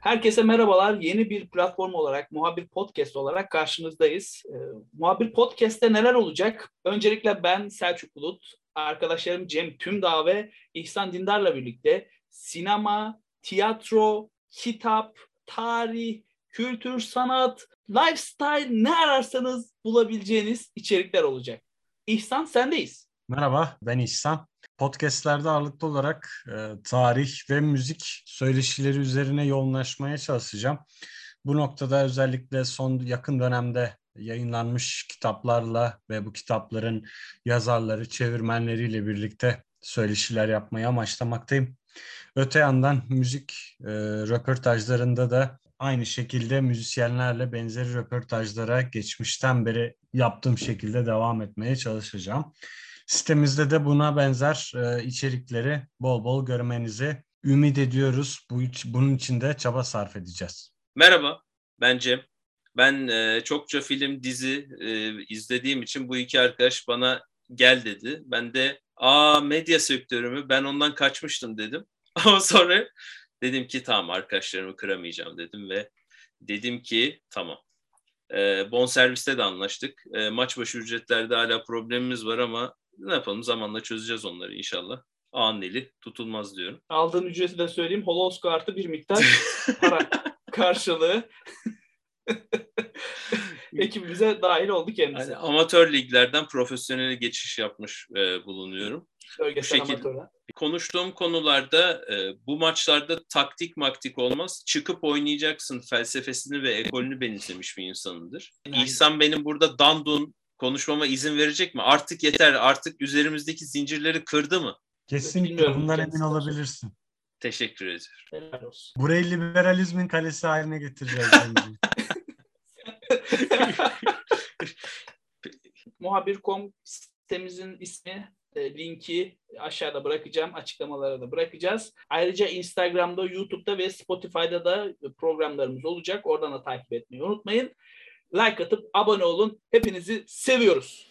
Herkese merhabalar. Yeni bir platform olarak, Muhabir Podcast olarak karşınızdayız. Ee, Muhabir Podcast'te neler olacak? Öncelikle ben Selçuk Bulut, arkadaşlarım Cem Tümdağ ve İhsan Dindar'la birlikte sinema, tiyatro, kitap, tarih, kültür, sanat, lifestyle ne ararsanız bulabileceğiniz içerikler olacak. İhsan sendeyiz. Merhaba, ben İhsan. Podcast'lerde ağırlıklı olarak e, tarih ve müzik söyleşileri üzerine yoğunlaşmaya çalışacağım. Bu noktada özellikle son yakın dönemde yayınlanmış kitaplarla ve bu kitapların yazarları, çevirmenleriyle birlikte söyleşiler yapmayı amaçlamaktayım. Öte yandan müzik e, röportajlarında da aynı şekilde müzisyenlerle benzeri röportajlara geçmişten beri yaptığım şekilde devam etmeye çalışacağım. Sitemizde de buna benzer e, içerikleri bol bol görmenizi ümit ediyoruz. Bu bunun için de çaba sarf edeceğiz. Merhaba, ben Cem. Ben e, çokça film, dizi e, izlediğim için bu iki arkadaş bana gel dedi. Ben de aa medya sektörü Ben ondan kaçmıştım dedim. Ama sonra dedim ki tamam arkadaşlarımı kıramayacağım dedim ve dedim ki tamam. E, bon serviste de anlaştık. E, maç başı ücretlerde hala problemimiz var ama ne yapalım zamanla çözeceğiz onları inşallah. Ağın eli tutulmaz diyorum. Aldığın ücreti de söyleyeyim. Holos kartı bir miktar para karşılığı. Ekibimize dahil oldu kendisi. Yani amatör liglerden profesyonele geçiş yapmış e, bulunuyorum. Bölgesel Bu şekilde, amatöre. Konuştuğum konularda e, bu maçlarda taktik maktik olmaz. Çıkıp oynayacaksın felsefesini ve ekolünü benimsemiş bir insanımdır. Yani. İhsan benim burada dandun konuşmama izin verecek mi? Artık yeter. Artık üzerimizdeki zincirleri kırdı mı? Kesinlikle bundan emin olabilirsin. Teşekkür ediyorum. Burayı liberalizmin kalesi haline getireceğiz. Muhabir.com sitemizin ismi e, linki aşağıda bırakacağım. Açıklamalara da bırakacağız. Ayrıca Instagram'da, YouTube'da ve Spotify'da da programlarımız olacak. Oradan da takip etmeyi unutmayın like atıp abone olun. Hepinizi seviyoruz.